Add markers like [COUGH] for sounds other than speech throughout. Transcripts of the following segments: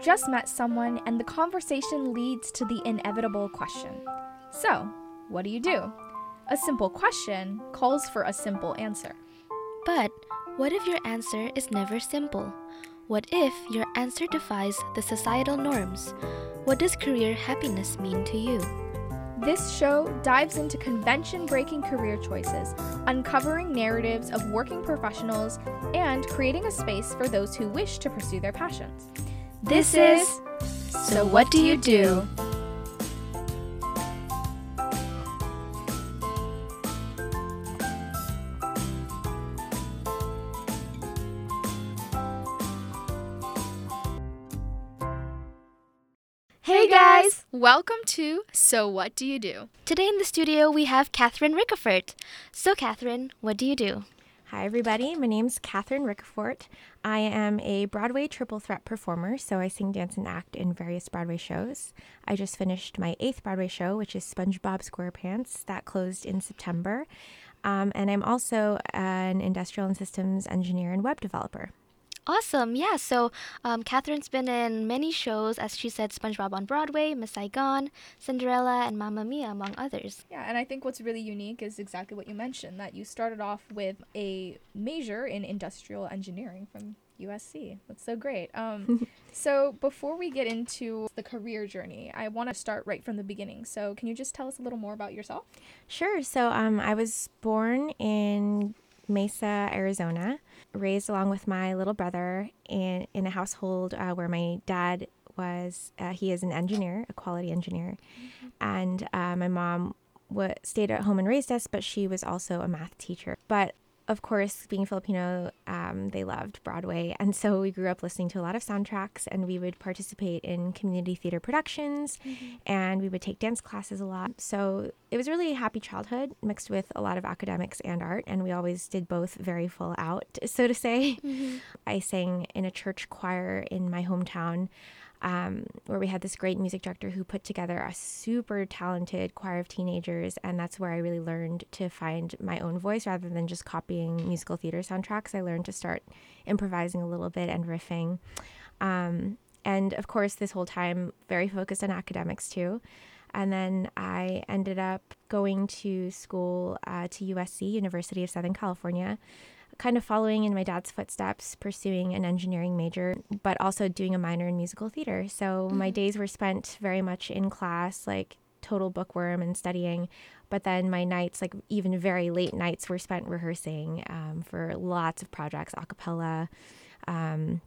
You've just met someone, and the conversation leads to the inevitable question So, what do you do? A simple question calls for a simple answer. But what if your answer is never simple? What if your answer defies the societal norms? What does career happiness mean to you? This show dives into convention breaking career choices, uncovering narratives of working professionals, and creating a space for those who wish to pursue their passions. This is So What Do You Do? Hey guys! Welcome to So What Do You Do? Today in the studio we have Catherine Ricafort. So, Catherine, what do you do? Hi, everybody. My name's Catherine Ricafort. I am a Broadway triple threat performer, so I sing, dance, and act in various Broadway shows. I just finished my eighth Broadway show, which is SpongeBob SquarePants. That closed in September. Um, and I'm also an industrial and systems engineer and web developer. Awesome. Yeah. So, um, Catherine's been in many shows, as she said, SpongeBob on Broadway, Miss Saigon, Cinderella, and Mamma Mia, among others. Yeah, and I think what's really unique is exactly what you mentioned that you started off with a major in industrial engineering from USC. That's so great. Um, [LAUGHS] so, before we get into the career journey, I want to start right from the beginning. So, can you just tell us a little more about yourself? Sure. So, um, I was born in Mesa, Arizona, raised along with my little brother in, in a household uh, where my dad was, uh, he is an engineer, a quality engineer. And uh, my mom w- stayed at home and raised us, but she was also a math teacher. But of course, being Filipino, um, they loved Broadway. And so we grew up listening to a lot of soundtracks and we would participate in community theater productions and we would take dance classes a lot. So it was really a happy childhood mixed with a lot of academics and art. And we always did both very full out, [LAUGHS] so to say. I sang in a church choir in my hometown um, where we had this great music director who put together a super talented choir of teenagers. And that's where I really learned to find my own voice rather than just copying musical theater soundtracks. I learned to start improvising a little bit and riffing. Um, and of course, this whole time, very focused on academics too. And then I ended up going to school uh, to USC, University of Southern California, kind of following in my dad's footsteps, pursuing an engineering major, but also doing a minor in musical theater. So my days were spent very much in class, like total bookworm and studying. But then my nights, like even very late nights, were spent rehearsing um, for lots of projects, a cappella, um,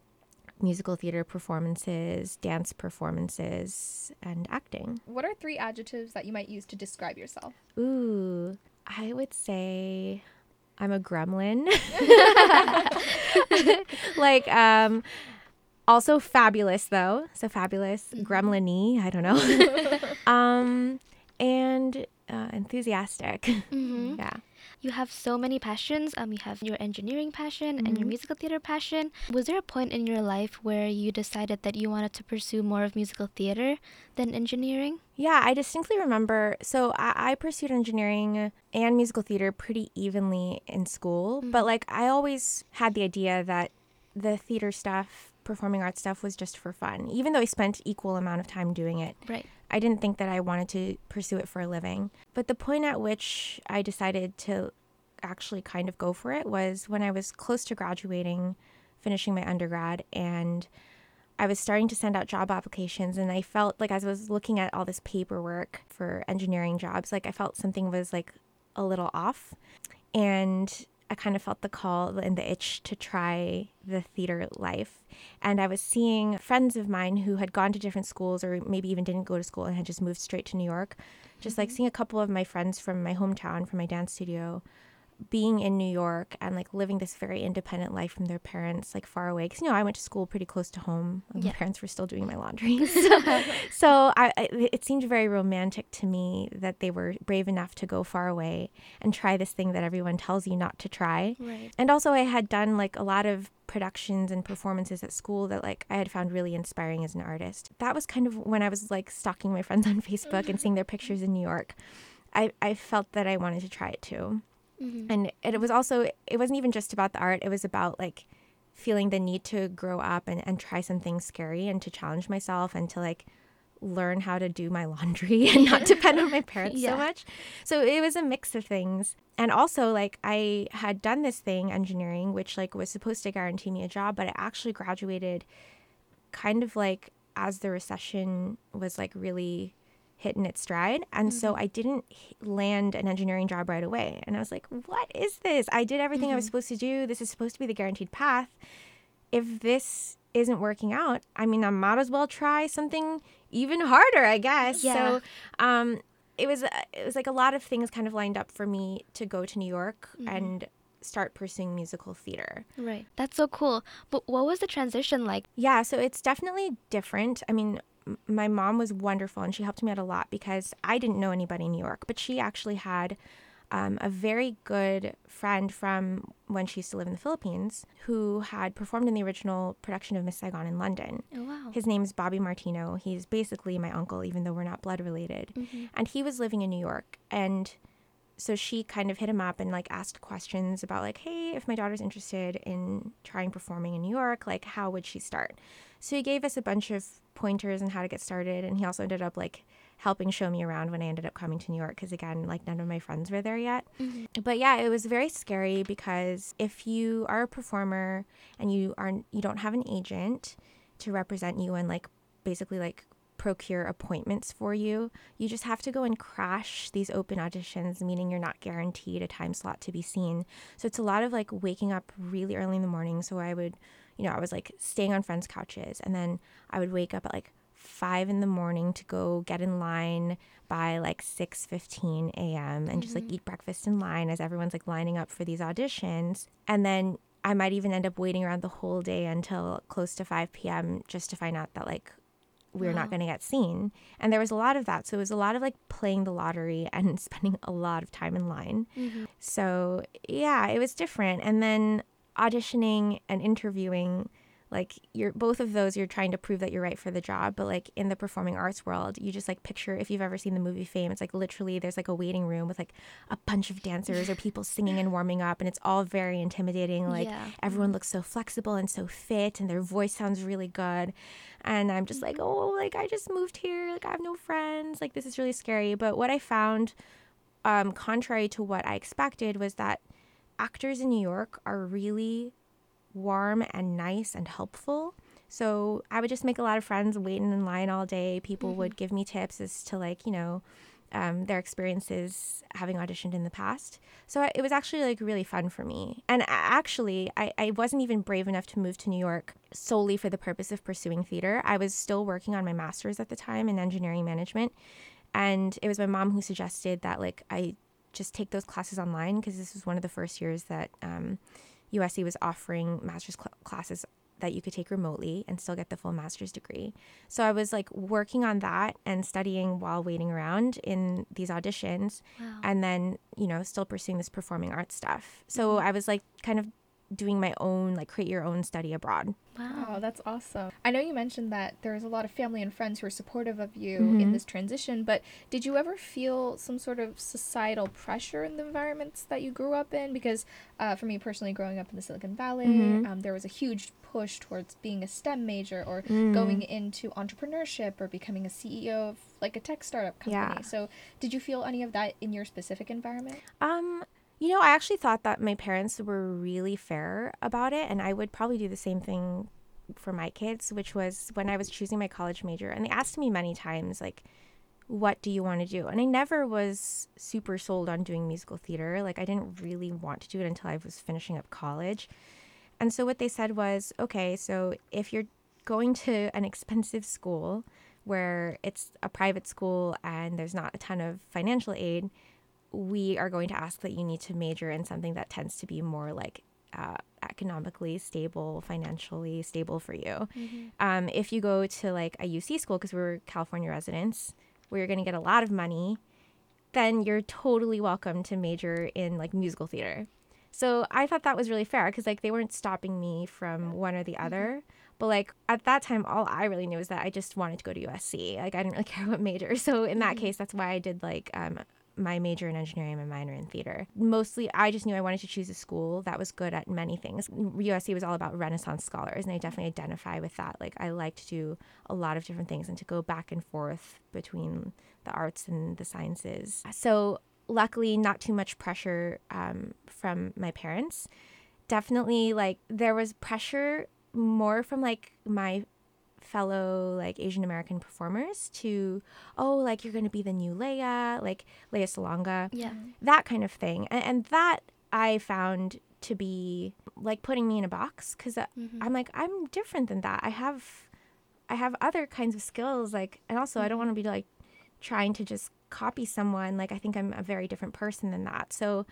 musical theater performances, dance performances, and acting. What are three adjectives that you might use to describe yourself? Ooh, I would say I'm a gremlin. [LAUGHS] like, um, also fabulous though. So fabulous, gremlin-y, I don't know. [LAUGHS] um, and uh, enthusiastic. Mm-hmm. Yeah. You have so many passions. Um, you have your engineering passion and your musical theater passion. Was there a point in your life where you decided that you wanted to pursue more of musical theater than engineering? Yeah, I distinctly remember. So I, I pursued engineering and musical theater pretty evenly in school, but like I always had the idea that the theater stuff, performing arts stuff was just for fun, even though I spent equal amount of time doing it. Right. I didn't think that I wanted to pursue it for a living. But the point at which I decided to actually kind of go for it was when I was close to graduating, finishing my undergrad, and I was starting to send out job applications. And I felt like as I was looking at all this paperwork for engineering jobs, like I felt something was like a little off. And I kind of felt the call and the itch to try the theater life. And I was seeing friends of mine who had gone to different schools or maybe even didn't go to school and had just moved straight to New York. Just like mm-hmm. seeing a couple of my friends from my hometown, from my dance studio, being in New York and like living this very independent life from their parents, like far away. Because you know, I went to school pretty close to home. and Yeah. My parents were still doing my laundry, [LAUGHS] [LAUGHS] so, so I, I, it seemed very romantic to me that they were brave enough to go far away and try this thing that everyone tells you not to try. Right. And also, I had done like a lot of productions and performances at school that like I had found really inspiring as an artist. That was kind of when I was like stalking my friends on [LAUGHS] Facebook and seeing their pictures in New York. I, I felt that I wanted to try it too. Mm-hmm. And it was also, it wasn't even just about the art, it was about like feeling the need to grow up and, and try something scary and to challenge myself and to like learn how to do my [LAUGHS] laundry and not [LAUGHS] depend on my parents Yeah. so much. So it was a mix of things. And also like I had done this thing, engineering, which like was supposed to guarantee me a job, but I actually graduated kind of like as the recession was like really hitting its stride. And so I didn't land an engineering job right away. And I was like, what is this? I did everything I was supposed to do. This is supposed to be the guaranteed path. If this isn't working out, I mean, I might as well try something even harder, I guess. Yeah. So, um, it was uh, it was like a lot of things kind of lined up for me to go to New York and start pursuing musical theater. Right. That's so cool. But what was the transition like? Yeah, so it's definitely different. I mean, my mom was wonderful and she helped me out a lot because I didn't know anybody in New York, but she actually had um, a very good friend from when she used to live in the Philippines who had performed in the original production of Miss Saigon in London. Oh, wow. His name's Bobby Martino. He's basically my uncle, even though we're not blood related. And he was living in New York. And so she kind of hit him up and like asked questions about like, hey, if my daughter's interested in trying performing in New York, like how would she start? So he gave us a bunch of pointers on how to get started. And he also ended up like helping show me around when I ended up coming to New York because again, like none of my friends were there yet. Mm-hmm. But yeah, it was very scary because if you are a performer and you are you don't have an agent to represent you and like basically like procure appointments for you, you just have to go and crash these open auditions, meaning you're not guaranteed a time slot to be seen. So it's a lot of like waking up really early in the morning. So I would, you know, I was like staying on friends' couches and then I would wake up at like five in the morning to go get in line by like 6.15 a.m. and just like mm-hmm. eat breakfast in line as everyone's like lining up for these auditions. And then I might even end up waiting around the whole day until close to 5 p.m. just to find out that like we're not uh-huh. going to get seen. And there was a lot of that. So it was a lot of like playing the lottery and [LAUGHS] spending a lot of time in line. Mm-hmm. So yeah, it was different. And then auditioning and interviewing, like you're both of those, you're trying to prove that you're right for the job. But like in the performing arts world, you just like picture if you've ever seen the movie Fame, it's like literally there's like a waiting room with like a bunch of dancers or people singing and warming up, and it's all very intimidating. Like Yeah. everyone looks so flexible and so fit, and their voice sounds really good. And I'm just like, oh, like I just moved here, like I have no friends, like this is really scary. But what I found um, contrary to what I expected, was that actors in New York are really warm and nice and helpful. So I would just make a lot of friends waiting in line all day. People would give me tips as to, like, you know, um, their experiences having auditioned in the past. So I- it was actually like really fun for me. And actually, I, I wasn't even brave enough to move to New York solely for the purpose of pursuing theater. I was still working on my master's at the time in engineering management. And it was my mom who suggested that like I just take those classes online because this was one of the first years that um, USC was offering master's cl- classes that you could take remotely and still get the full master's degree. So I was like working on that and studying while waiting around in these auditions Wow. and then, you know, still pursuing this performing arts stuff. So mm-hmm. I was like kind of doing my own like create your own study abroad. Wow. That's awesome. I know you mentioned that there was a lot of family and friends who were supportive of you Mm-hmm. in this transition, but did you ever feel some sort of societal pressure in the environments that you grew up in? Because uh, for me personally, growing up in the Silicon Valley, Mhm. um, there was a huge push towards being a STEM major or Mm. going into entrepreneurship or becoming a CEO of like a tech startup company. Yeah. So, did you feel any of that in your specific environment? Um, you know, I actually thought that my parents were really fair about it, and I would probably do the same thing for my kids, which was when I was choosing my college major, and they asked me many times, like, what do you want to do? And I never was super sold on doing musical theater. Like, I didn't really want to do it until I was finishing up college. And so what they said was, okay, so if you're going to an expensive school where it's a private school and there's not a ton of financial aid, we are going to ask that you need to major in something that tends to be more like uh, economically stable, financially stable for you. Um, if you go to like a UC school, because we're California residents, where you're going to get a lot of money, then you're totally welcome to major in like musical theater. So I thought that was really fair because like they weren't stopping me from one or the other. But like at that time, all I really knew was that I just wanted to go to USC. Like I didn't really [LAUGHS] care what major. So in that case, that's why I did like um, my major in engineering my minor in theater. Mostly, I just knew I wanted to choose a school that was good at many things. USC was all about Renaissance scholars, and I definitely identify with that. Like, I like to do a lot of different things and to go back and forth between the arts and the sciences. So, luckily, not too much pressure um, from my parents. Definitely, like, there was pressure more from like my fellow like Asian American performers to, oh, like you're going to be the new Lea, like Lea Salonga, Yeah. that kind of thing. And, and that I found to be like putting me in a box because Mhm. I'm like, I'm different than that. I have, I have other kinds of skills. Like, and also I don't want to be like trying to just copy someone. Like, I think I'm a very different person than that. So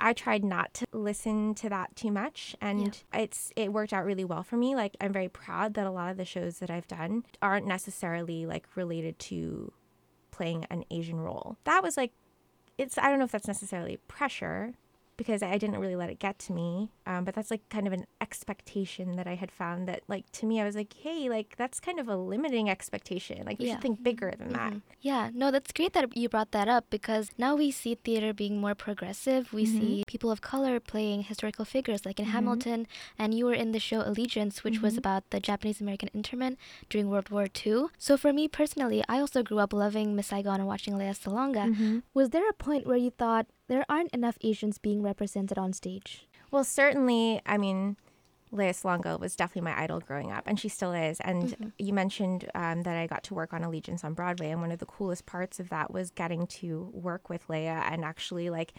I tried not to listen to that too much and it's it worked out really well for me. Like I'm very proud that a lot of the shows that I've done aren't necessarily like related to playing an Asian role. That was like it's I don't know if that's necessarily pressure because I didn't really let it get to me. Um, but that's like kind of an expectation that I had found that like to me I was like, hey, like that's kind of a limiting expectation. Like we Yeah. should think bigger than that. Mhm. Yeah, no, that's great that you brought that up because now we see theater being more progressive. We Mhm. see people of color playing historical figures, like in Hamilton, and you were in the show Allegiance, which was Mhm. about the Japanese American internment during World War II. So for me personally, I also grew up loving Miss Saigon and watching Lea Salonga. Mhm. Was there a point where you thought there aren't enough Asians being represented on stage? Well, certainly, I mean, Lea Salonga was definitely my idol growing up, and she still is. And Mhm. you mentioned um, that I got to work on Allegiance on Broadway, and one of the coolest parts of that was getting to work with Lea and actually like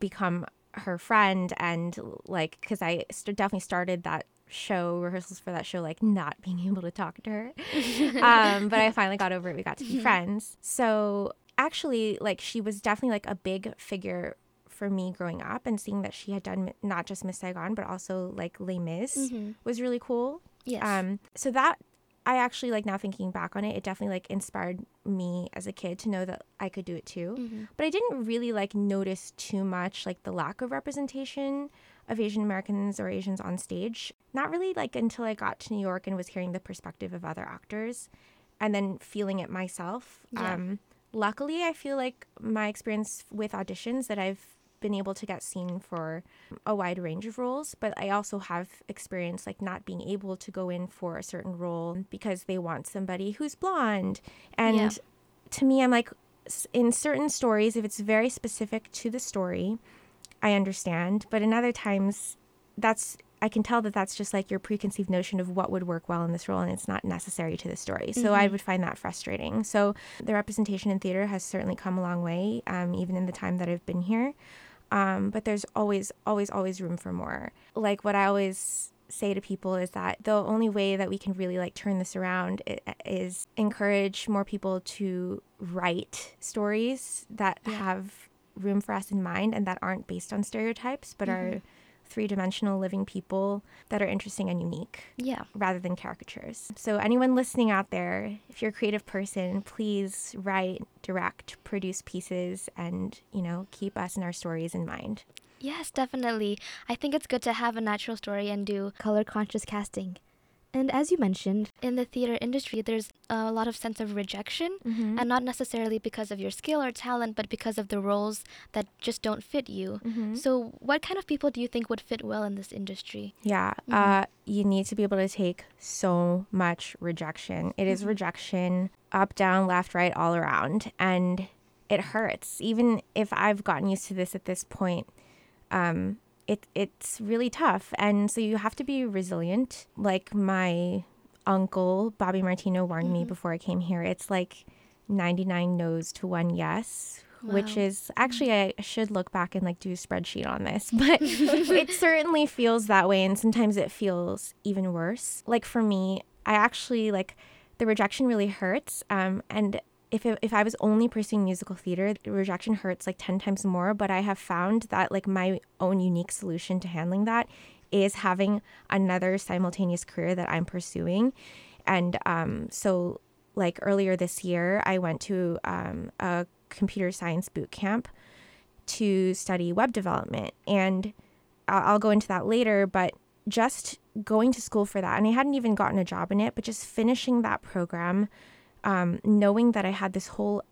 become her friend and like because I st- definitely started that show rehearsals for that show like not being [LAUGHS] able to talk to her [LAUGHS] um, but I finally got over it. We got to be friends. So actually, like she was definitely like a big figure for me growing up, and seeing that she had done not just Miss Saigon but also like Les Mis Mhm. was really cool. Yes. Um, so that I actually like now thinking back on it, it definitely like inspired me as a kid to know that I could do it too. Mhm. But I didn't really like notice too much like the lack of representation of Asian Americans or Asians on stage. Not really like until I got to New York and was hearing the perspective of other actors and then feeling it myself. Yeah. Um, luckily, I feel like my experience with auditions that I've been able to get seen for a wide range of roles, but I also have experienced like not being able to go in for a certain role because they want somebody who's blonde. And Yeah. to me, I'm like, in certain stories, if it's very specific to the story, I understand. But in other times, that's I can tell that that's just like your preconceived notion of what would work well in this role, and it's not necessary to the story. So I Mhm. would find that frustrating. So the representation in theater has certainly come a long way, um, even in the time that I've been here. Um, but there's always, always, always room for more. Like what I always say to people is that the only way that we can really like turn this around is encourage more people to write stories that Yeah. have room for us in mind and that aren't based on stereotypes but Mhm. are three-dimensional living people that are interesting and unique yeah. rather than caricatures. So anyone listening out there, if you're a creative person, please write, direct, produce pieces and, you know, keep us and our stories in mind. Yes, definitely. I think it's good to have a natural story and do Color conscious casting. And as you mentioned, in the theater industry, there's a lot of sense of rejection, Mm-hmm. and not necessarily because of your skill or talent, but because of the roles that just don't fit you. Mm-hmm. So, what kind of people do you think would fit well in this industry? Yeah, Mhm. uh, you need to be able to take so much rejection. It is Mhm. rejection up, down, left, right, all around. And it hurts. Even if I've gotten used to this at this point, um, it, it's really tough. And so you have to be resilient. Like my uncle, Bobby Martino, warned me Mhm. before I came here. It's like 99 no's to one yes. Which is actually, I should look back and like do a spreadsheet on this, [LAUGHS] but it [LAUGHS] certainly feels that way. And sometimes it feels even worse. Like for me, I actually like the rejection really hurts. Um, and if, it, if I was only pursuing musical theater, rejection hurts like 10 times more. But I have found that like my own unique solution to handling that is having another simultaneous career that I'm pursuing. And um, so, like earlier this year, I went to um, a computer science boot camp to study web development. And I'll, I'll go into that later, but just going to school for that, and I hadn't even gotten a job in it, but just finishing that program, um, knowing that I had this whole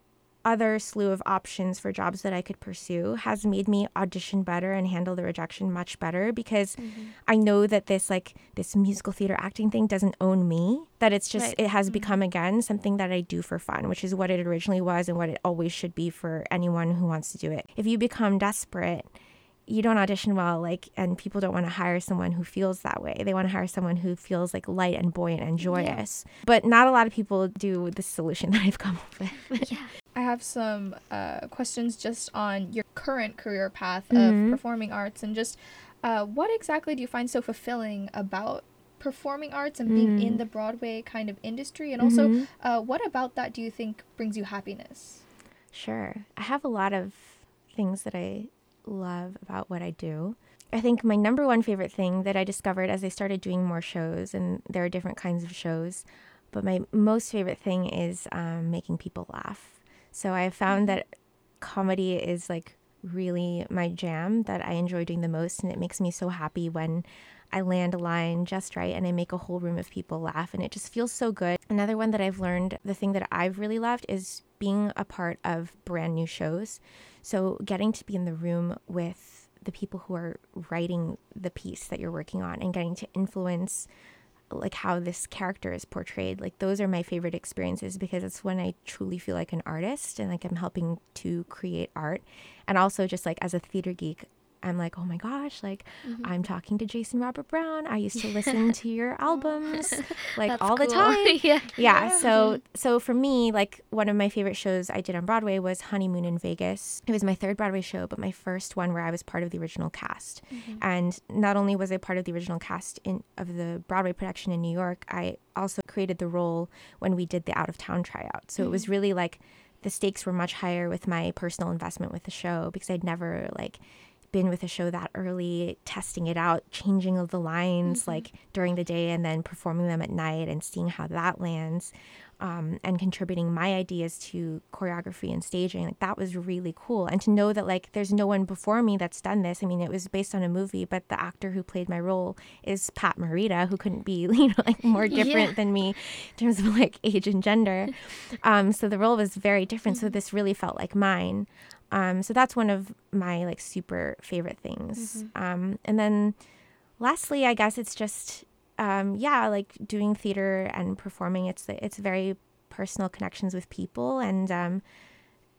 other slew of options for jobs that I could pursue has made me audition better and handle the rejection much better because Mm-hmm. I know that this like this musical theater acting thing doesn't own me that it's just Right. it has become again something that I do for fun which is what it originally was and what it always should be for anyone who wants to do it. If you become desperate you don't audition well like and people don't want to hire someone who feels that way they want to hire someone who feels like light and buoyant and joyous but not a lot of people do the solution that i've come up with [LAUGHS] yeah I have some uh, questions just on your current career path of performing arts and just uh, what exactly do you find so fulfilling about performing arts and being in Mm. the Broadway kind of industry? And also, Mhm. uh, what about that do you think brings you happiness? Sure. I have a lot of things that I love about what I do. I think my number one favorite thing that I discovered as I started doing more shows, and there are different kinds of shows, but my most favorite thing is um, making people laugh. So I have found that comedy is like really my jam that I enjoy doing the most, and it makes me so happy when I land a line just right and I make a whole room of people laugh, and it just feels so good. Another one that I've learned, the thing that I've really loved is being a part of brand new shows. So getting to be in the room with the people who are writing the piece that you're working on and getting to influence like how this character is portrayed like those are my favorite experiences because it's when i truly feel like an artist and like i'm helping to create art. And also just like as a theater geek i'm like oh my gosh like Mm-hmm. i'm talking to jason robert brown. I used to listen [LAUGHS] to your albums [LAUGHS] like all the cool. time. [LAUGHS] Yeah. yeah so so for me like one of my favorite shows i did on broadway was honeymoon in vegas. It was my third broadway show but my first one where i was part of the original cast. And not only was i part of the original cast in of the broadway production in new york i also created the role when we did the out of town tryout. So it was really like the stakes were much higher with my personal investment with the show because i'd never like been with a show that early, testing it out, changing of the lines mm-hmm. like during the day and then performing them at night and seeing how that lands. Um, and contributing my ideas to choreography and staging like that was really cool. And to know that like there's no one before me that's done this. I mean it was based on a movie but the actor who played my role is pat morita who couldn't be [LAUGHS] you know like more [LAUGHS] different Yeah. than me in terms of like age and gender. Um, so the role was very different. So this really felt like mine. Um, so that's one of my like super favorite things. Um, and then lastly, I guess it's just um, yeah, like doing theater and performing. It's it's very personal connections with people and um,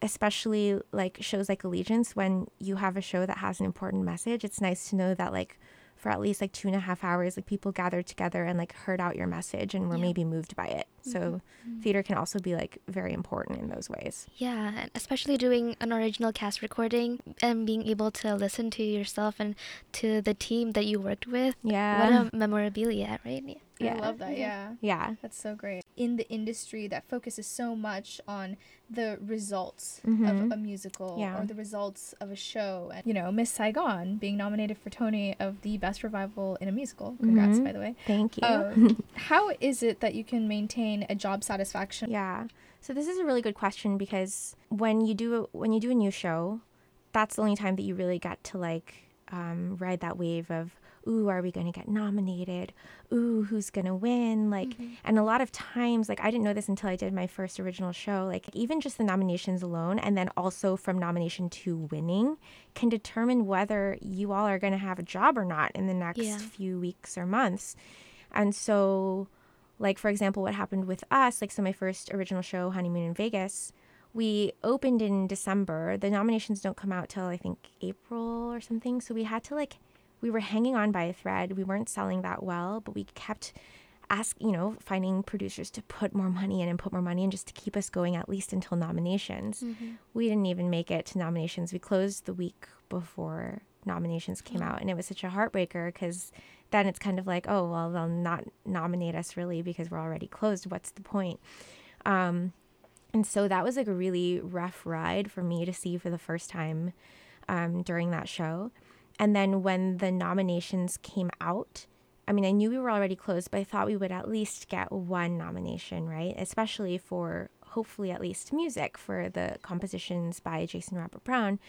especially like shows like Allegiance when you have a show that has an important message. It's nice to know that like for at least like two and a half hours, like people gathered together and like heard out your message and were Yeah. maybe moved by it. So theater can also be like very important in those ways. Yeah, and especially doing an original cast recording and being able to listen to yourself and to the team that you worked with. Yeah. What a memorabilia, right? Yeah. Yeah. I love that. Yeah. yeah. That's so great. In the industry that focuses so much on the results Mhm. of a musical Yeah. or the results of a show. And, you know, Miss Saigon being nominated for Tony of the best revival in a musical. Congrats, Mhm. by the way. Thank you. Um, [LAUGHS] how is it that you can maintain a job satisfaction? Yeah. So this is a really good question because when you do when you do a new show, that's the only time that you really get to like um, ride that wave of ooh, are we going to get nominated? Ooh, who's going to win? Like, and a lot of times, like, I didn't know this until I did my first original show. Like, even just the nominations alone, and then also from nomination to winning, can determine whether you all are going to have a job or not in the next Yeah. few weeks or months. And so, like, for example, what happened with us, like, so my first original show, Honeymoon in Vegas, we opened in December. The nominations don't come out till I think April or something. So we had to, like, we were hanging on by a thread. We weren't selling that well, but we kept ask you know finding producers to put more money in and put more money in just to keep us going at least until nominations mm-hmm. we didn't even make it to nominations we closed the week before nominations came out and it was such a heartbreaker because then it's kind of like oh well they'll not nominate us really because we're already closed what's the point um, and so that was like a really rough ride for me to see for the first time um, during that show and then when the nominations came out I mean, I knew we were already closed, but I thought we would at least get one nomination, right? Especially for hopefully at least music for the compositions by Jason Robert Brown.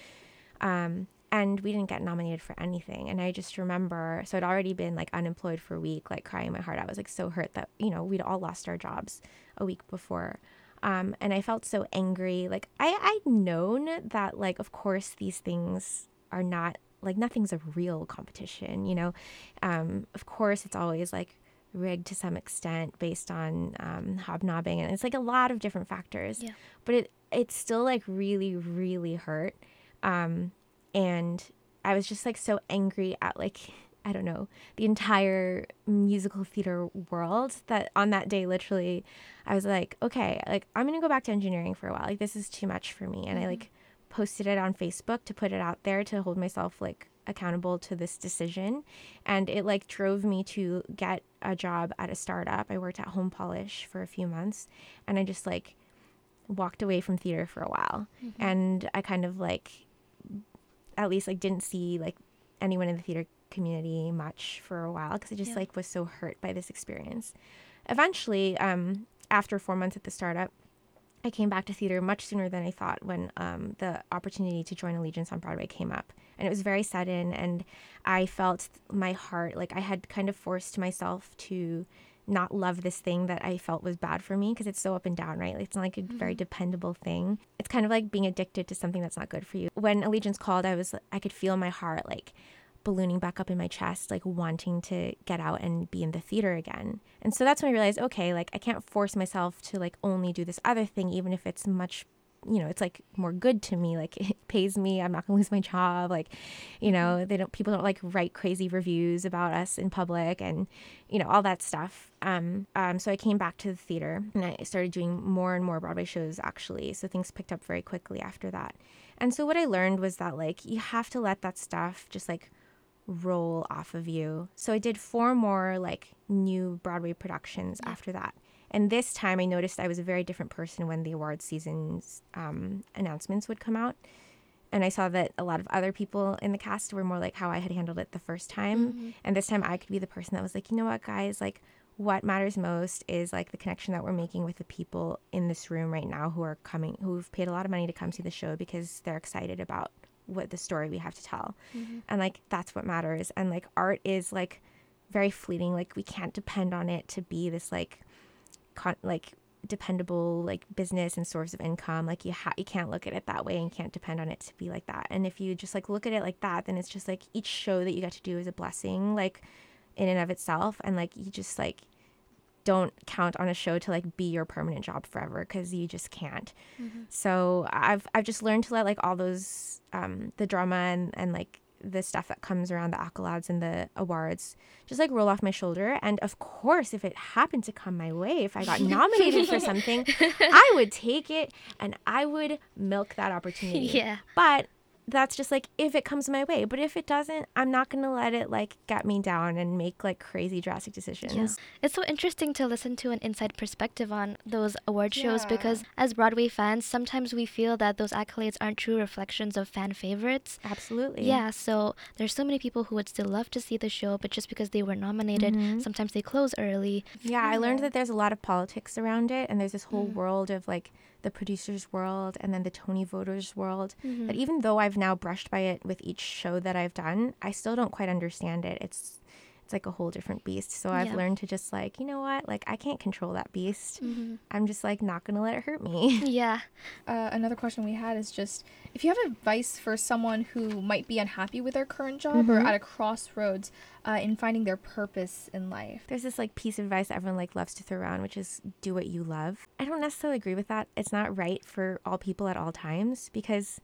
Um, and we didn't get nominated for anything. And I just remember, so I'd already been like unemployed for a week, like crying my heart out. I was like so hurt that, you know, we'd all lost our jobs a week before. Um, and I felt so angry. Like I, I'd known that, like, of course, these things are not like nothing's a real competition, you know. Um, of course, it's always like rigged to some extent based on um, hobnobbing, and it's like a lot of different factors. Yeah. But it it's still like really, really hurt. Um, and I was just like so angry at like I don't know the entire musical theater world that on that day literally I was like okay like I'm gonna go back to engineering for a while. Like this is too much for me. And I like mm-hmm. posted it on Facebook to put it out there to hold myself like accountable to this decision. And it like drove me to get a job at a startup. I worked at Homepolish for a few months and I just like walked away from theater for a while. Mm-hmm. And I kind of like at least like didn't see like anyone in the theater community much for a while because I just Yeah. like was so hurt by this experience. Eventually, um, after four months at the startup, I came back to theater much sooner than I thought when um, the opportunity to join Allegiance on Broadway came up. And it was very sudden, and I felt my heart like I had kind of forced myself to not love this thing that I felt was bad for me because it's so up and down, right? Like, it's not like a mm-hmm. very dependable thing. It's kind of like being addicted to something that's not good for you. When Allegiance called, I was I could feel my heart like ballooning back up in my chest, like wanting to get out and be in the theater again. And so that's when I realized, okay, like I can't force myself to like only do this other thing, even if it's much, you know, it's like more good to me. Like [LAUGHS] it pays me. I'm not gonna lose my job. Like, you know, they don't people don't like write crazy reviews about us in public and, you know, all that stuff. Um, um, so I came back to the theater and I started doing more and more Broadway shows actually. So things picked up very quickly after that. And so what I learned was that like you have to let that stuff just like roll off of you. So I did four more like new Broadway productions after that. And this time I noticed I was a very different person when the award season's um, announcements would come out. And I saw that a lot of other people in the cast were more like how I had handled it the first time. And this time I could be the person that was like, you know what, guys, like what matters most is like the connection that we're making with the people in this room right now who are coming, who've paid a lot of money to come see the show because they're excited about what the story we have to tell. And like that's what matters. And like art is like very fleeting. Like we can't depend on it to be this like con- like dependable like business and source of income like you ha- you can't look at it that way and can't depend on it to be like that. And if you just like look at it like that then it's just like each show that you get to do is a blessing like in and of itself. And like you just like don't count on a show to like be your permanent job forever because you just can't. So i've i've just learned to let like all those um the drama and and like the stuff that comes around the accolades and the awards just like roll off my shoulder and of course if it happened to come my way if i got [LAUGHS] nominated for something [LAUGHS] i would take it and i would milk that opportunity Yeah. but that's just like if it comes my way but if it doesn't i'm not gonna let it like get me down and make like crazy drastic decisions It's so interesting to listen to an inside perspective on those award shows Yeah. because as Broadway fans, sometimes we feel that those accolades aren't true reflections of fan favorites. absolutely Yeah, so there's so many people who would still love to see the show, but just because they were nominated, Mm-hmm. sometimes they close early. Yeah, I learned that there's a lot of politics around it, and there's this whole world of like the producers' world and then the Tony voters' world. Mm-hmm. That even though I've now brushed by it with each show that I've done, I still don't quite understand it. It's it's like a whole different beast. So I've Yeah. learned to just like, you know what? Like I can't control that beast. I'm just like not gonna let it hurt me. [LAUGHS] Yeah. Uh, another question we had is just if you have advice for someone who might be unhappy with their current job or at a crossroads uh, in finding their purpose in life. There's this like piece of advice everyone like loves to throw around, which is do what you love. I don't necessarily agree with that. It's not right for all people at all times because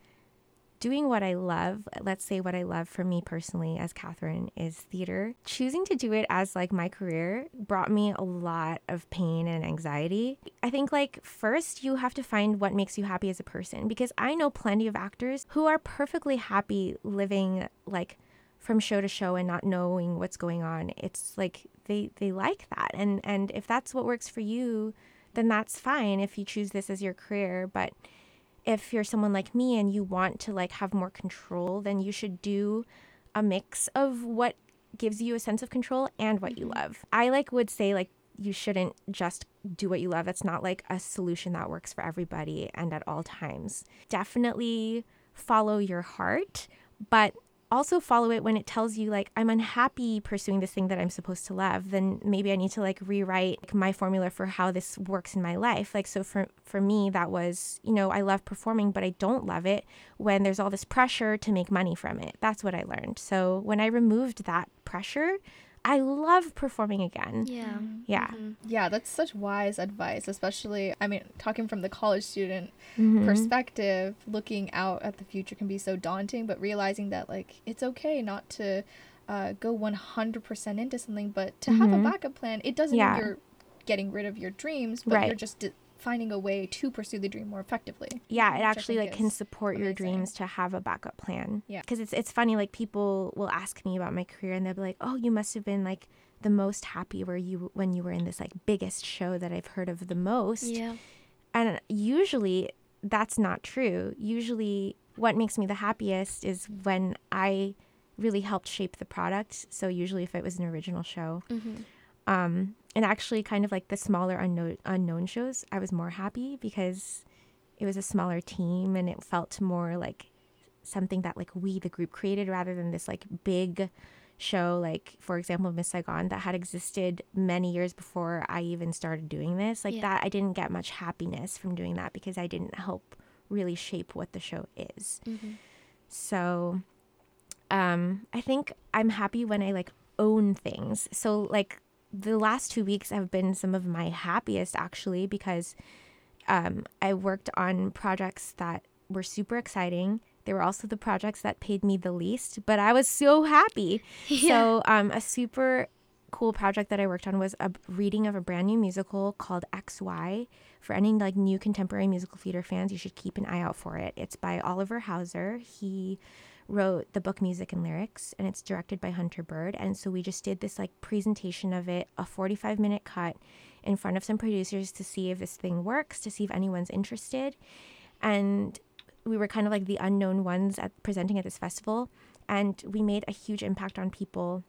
doing what I love, let's say what I love for me personally as Catherine is theater. Choosing to do it as like my career brought me a lot of pain and anxiety. I think like first you have to find what makes you happy as a person because I know plenty of actors who are perfectly happy living like from show to show and not knowing what's going on. It's like they they like that. And and if that's what works for you, then that's fine if you choose this as your career, but if you're someone like me and you want to like have more control, then you should do a mix of what gives you a sense of control and what you mm-hmm. love. I like would say like you shouldn't just do what you love. It's not like a solution that works for everybody and at all times. Definitely follow your heart, but also follow it when it tells you like I'm unhappy pursuing this thing that I'm supposed to love, then maybe I need to like rewrite like, my formula for how this works in my life. Like so for for me that was, you know, I love performing but I don't love it when there's all this pressure to make money from it. That's what I learned. So when I removed that pressure, I love performing again. Yeah. Yeah. Mhm. Yeah, that's such wise advice, especially, I mean, talking from the college student Mhm. perspective, looking out at the future can be so daunting, but realizing that, like, it's okay not to uh, go 100% into something, but to have a Mhm. backup plan, it doesn't Yeah. mean you're getting rid of your dreams, but you're just d- finding a way to pursue the dream more effectively. yeah it actually like can support your dreams to have a backup plan Yeah. because it's it's funny like people will ask me about my career and they'll be like oh you must have been like the most happy where you when you were in this like biggest show that i've heard of the most Yeah. and usually that's not true usually what makes me the happiest is when i really helped shape the product so usually if it was an original show Mhm. Um, and actually, kind of like the smaller unknown unknown shows, I was more happy because it was a smaller team and it felt more like something that like we the group created rather than this like big show like for example Miss Saigon that had existed many years before I even started doing this like Yeah. that I didn't get much happiness from doing that because I didn't help really shape what the show is Mhm. so um I think I'm happy when I like own things. So like the last 2 weeks have been some of my happiest actually because um I worked on projects that were super exciting. They were also the projects that paid me the least, but I was so happy. [LAUGHS] So um a super cool project that I worked on was a reading of a brand new musical called XY. For any like new contemporary musical theater fans, you should keep an eye out for it. It's by Oliver Hauser. He wrote the book music and lyrics and it's directed by Hunter Bird. And so we just did this like presentation of it a 45 minute cut in front of some producers to see if this thing works to see if anyone's interested. And we were kind of like the unknown ones at presenting at this festival. And we made a huge impact on people.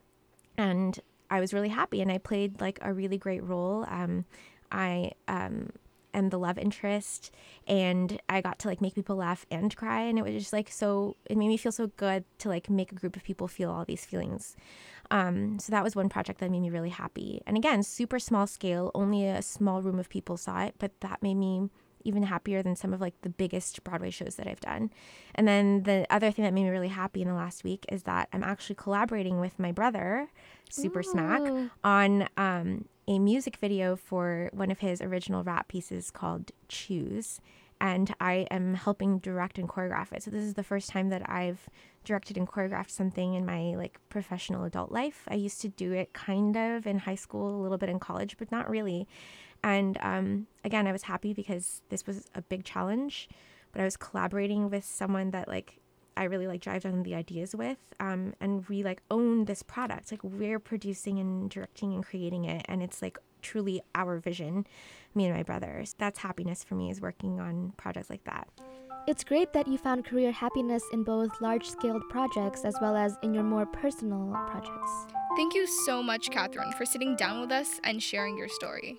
And I was really happy. And I played like a really great role. Um I um am the love interest and I got to like make people laugh and cry and it was just like so it made me feel so good to like make a group of people feel all these feelings. Um so that was one project that made me really happy. And again, super small scale, only a small room of people saw it, but that made me even happier than some of like the biggest Broadway shows that I've done. And then the other thing that made me really happy in the last week is that I'm actually collaborating with my brother, Super Smack, on um, a music video for one of his original rap pieces called Choose. And I am helping direct and choreograph it. So this is the first time that I've directed and choreographed something in my like professional adult life. I used to do it kind of in high school, a little bit in college, but not really. And um, again, I was happy because this was a big challenge, but I was collaborating with someone that like I really like drive down the ideas with, um, and we like own this product. Like we're producing and directing and creating it, and it's like truly our vision, me and my brothers. That's happiness for me is working on projects like that. It's great that you found career happiness in both large scaled projects as well as in your more personal projects. Thank you so much, Catherine, for sitting down with us and sharing your story.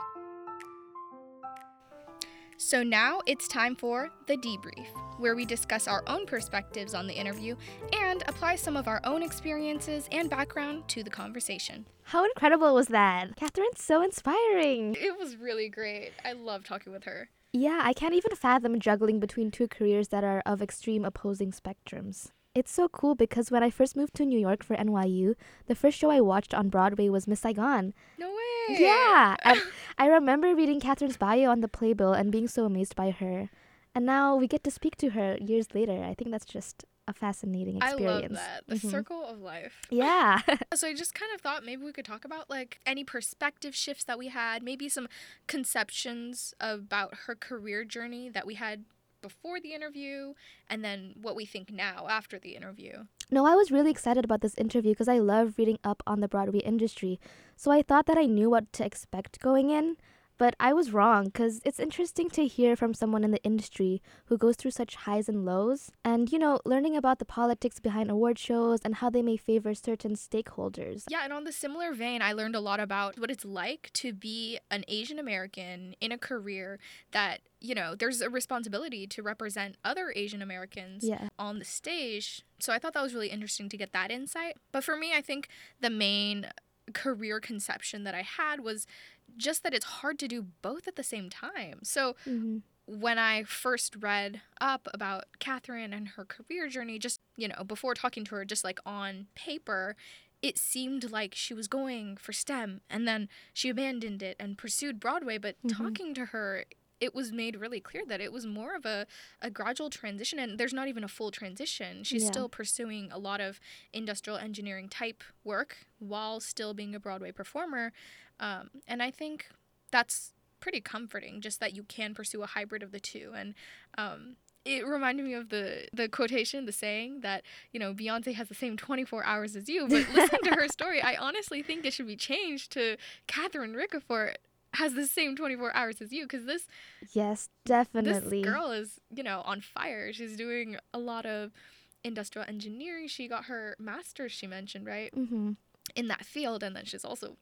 So now it's time for the debrief, where we discuss our own perspectives on the interview and apply some of our own experiences and background to the conversation. How incredible was that? Catherine's so inspiring. It was really great. I love talking with her. Yeah, I can't even fathom juggling between two careers that are of extreme opposing spectrums. It's so cool because when I first moved to New York for NYU, the first show I watched on Broadway was Miss Saigon. No way. Yeah, [LAUGHS] and I remember reading Catherine's bio on the playbill and being so amazed by her. And now we get to speak to her years later. I think that's just a fascinating experience. I love that. The Mhm. circle of life. Yeah. [LAUGHS] [LAUGHS] So I just kind of thought maybe we could talk about like any perspective shifts that we had, maybe some conceptions about her career journey that we had before the interview, and then what we think now after the interview. No, I was really excited about this interview because I love reading up on the Broadway industry. So I thought that I knew what to expect going in. But I was wrong because it's interesting to hear from someone in the industry who goes through such highs and lows. And, you know, learning about the politics behind award shows and how they may favor certain stakeholders. Yeah, and on the similar vein, I learned a lot about what it's like to be an Asian American in a career that, you know, there's a responsibility to represent other Asian Americans Yeah. on the stage. So I thought that was really interesting to get that insight. But for me, I think the main career conception that I had was just that it's hard to do both at the same time. So hmm when I first read up about Catherine and her career journey, just, you know, before talking to her, just like on paper, it seemed like she was going for STEM and then she abandoned it and pursued Broadway. But Mhm. talking to her, it was made really clear that it was more of a, a gradual transition and there's not even a full transition. She's Yeah. still pursuing a lot of industrial engineering type work while still being a Broadway performer. Um, and I think that's pretty comforting just that you can pursue a hybrid of the two and um, it reminded me of the the quotation the saying that you know beyonce has the same 24 hours as you but listening to her [LAUGHS] story i honestly think it should be changed to catherine ricafort has the same 24 hours as you because this Yes, definitely. this girl is you know on fire she's doing a lot of industrial engineering she got her master's she mentioned right hmm in that field and then she's also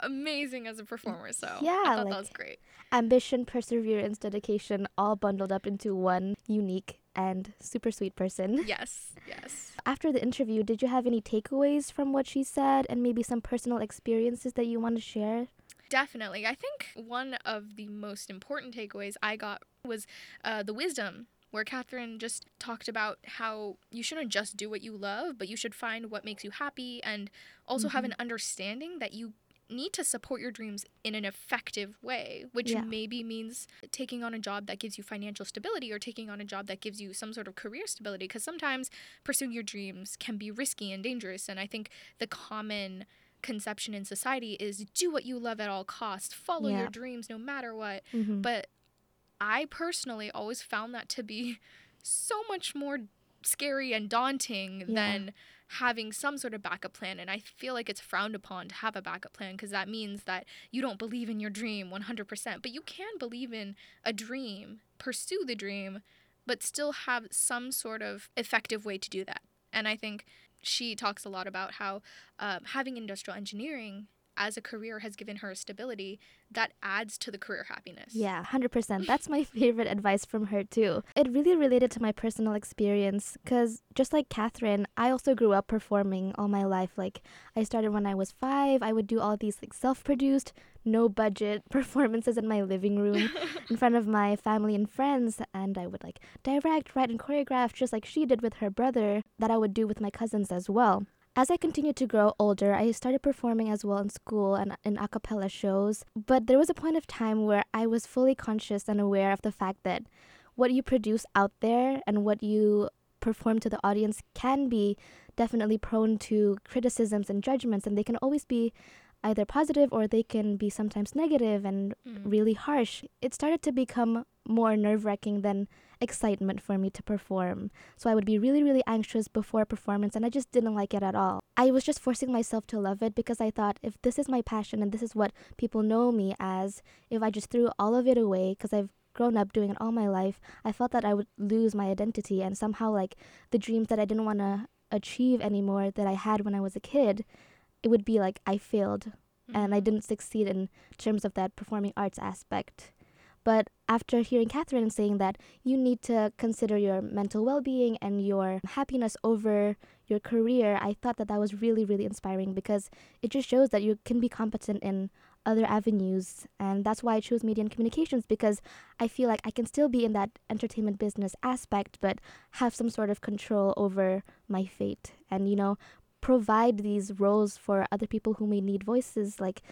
amazing as a performer so Yeah, i thought like- that was great Ambition, perseverance, dedication, all bundled up into one unique and super sweet person. [LAUGHS] yes yes After the interview, did you have any takeaways from what she said and maybe some personal experiences that you want to share? Definitely. I think one of the most important takeaways I got was uh, the wisdom, where Catherine just talked about how you shouldn't just do what you love, but you should find what makes you happy and also have an understanding that you need to support your dreams in an effective way, which Yeah. maybe means taking on a job that gives you financial stability or taking on a job that gives you some sort of career stability. Because sometimes pursuing your dreams can be risky and dangerous. And I think the common conception in society is do what you love at all costs, follow Yeah. your dreams no matter what. Mm-hmm. But I personally always found that to be so much more scary and daunting Yeah. than having some sort of backup plan. And I feel like it's frowned upon to have a backup plan because that means that you don't believe in your dream 100%. But you can believe in a dream, pursue the dream, but still have some sort of effective way to do that. And I think she talks a lot about how um, having industrial engineering as a career has given her stability that adds to the career happiness. Yeah, 100%. That's my [LAUGHS] favorite advice from her, too. It really related to my personal experience because just like Catherine, I also grew up performing all my life. Like, I started when I was five. I would do all these like self produced, no budget [LAUGHS] performances in my living room [LAUGHS] in front of my family and friends. And I would like direct, write, and choreograph just like she did with her brother, that I would do with my cousins as well. As I continued to grow older, I started performing as well in school and in a cappella shows. But there was a point of time where I was fully conscious and aware of the fact that what you produce out there and what you perform to the audience can be definitely prone to criticisms and judgments, and they can always be either positive or they can be sometimes negative and Mm. really harsh. It started to become more nerve wracking than excitement for me to perform. So I would be really, really anxious before a performance, and I just didn't like it at all. I was just forcing myself to love it because I thought if this is my passion and this is what people know me as, if I just threw all of it away, because I've grown up doing it all my life, I felt that I would lose my identity and somehow like the dreams that I didn't want to achieve anymore that I had when I was a kid, it would be like I failed and I Mhm. didn't succeed in terms of that performing arts aspect. But after hearing Catherine saying that you need to consider your mental well being and your happiness over your career, I thought that that was really, really inspiring because it just shows that you can be competent in other avenues. And that's why I chose media and communications because I feel like I can still be in that entertainment business aspect, but have some sort of control over my fate. And, you know, provide these roles for other people who may need voices, like,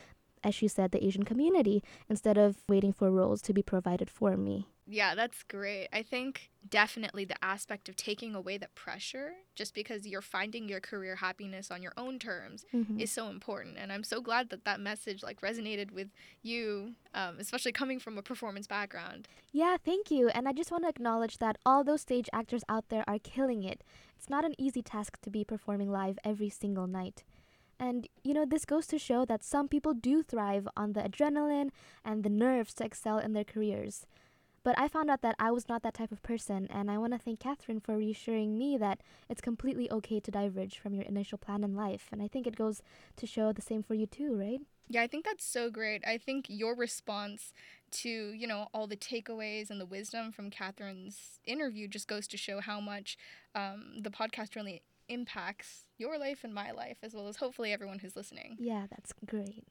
as she said, the Asian community, instead of waiting for roles to be provided for me. Yeah, that's great. I think definitely the aspect of taking away the pressure just because you're finding your career happiness on your own terms Mhm. is so important. And I'm so glad that that message like resonated with you, um, especially coming from a performance background. Yeah, thank you. And I just want to acknowledge that all those stage actors out there are killing it. It's not an easy task to be performing live every single night. And, you know, this goes to show that some people do thrive on the adrenaline and the nerves to excel in their careers. But I found out that I was not that type of person, and I want to thank Catherine for reassuring me that it's completely okay to diverge from your initial plan in life. And I think it goes to show the same for you too, right? Yeah, I think that's so great. I think your response to, you know, all the takeaways and the wisdom from Catherine's interview just goes to show how much um, the podcast really impacts your life and my life, as well as hopefully everyone who's listening. Yeah, that's great.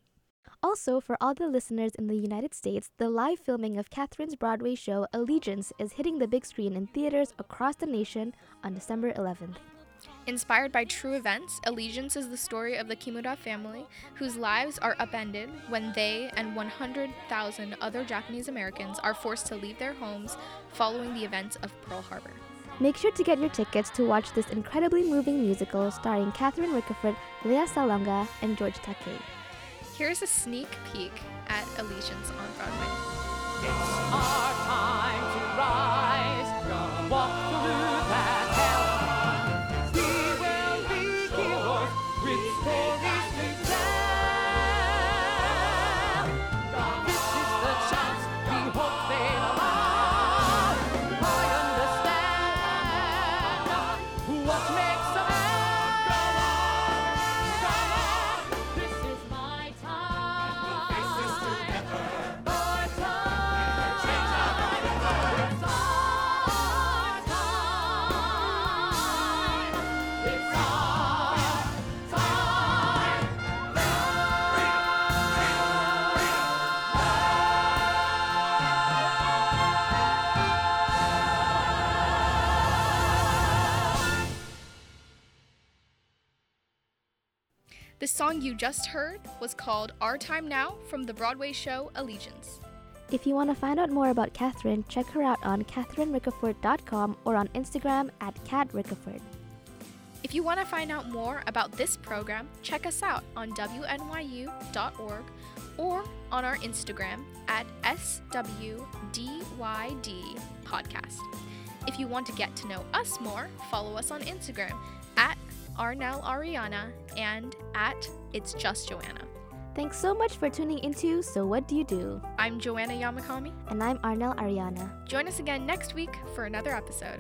Also, for all the listeners in the United States, the live filming of Catherine's Broadway show Allegiance is hitting the big screen in theaters across the nation on December 11th. Inspired by true events, Allegiance is the story of the Kimura family whose lives are upended when they and 100,000 other Japanese Americans are forced to leave their homes following the events of Pearl Harbor. Make sure to get your tickets to watch this incredibly moving musical starring Catherine Ricafort, Lea Salonga, and George Takei. Here's a sneak peek at Allegiance on Broadway. Song you just heard was called Our Time Now from the Broadway show Allegiance. If you want to find out more about Catherine, check her out on catherinericafort.com or on Instagram at catricafort. If you want to find out more about this program, check us out on WNYU.org or on our Instagram at SWDYD Podcast. If you want to get to know us more, follow us on Instagram at Arnell Ariana and at It's Just Joanna. Thanks so much for tuning into So What Do You Do? I'm Joanna Yamakami. And I'm Arnell Ariana. Join us again next week for another episode.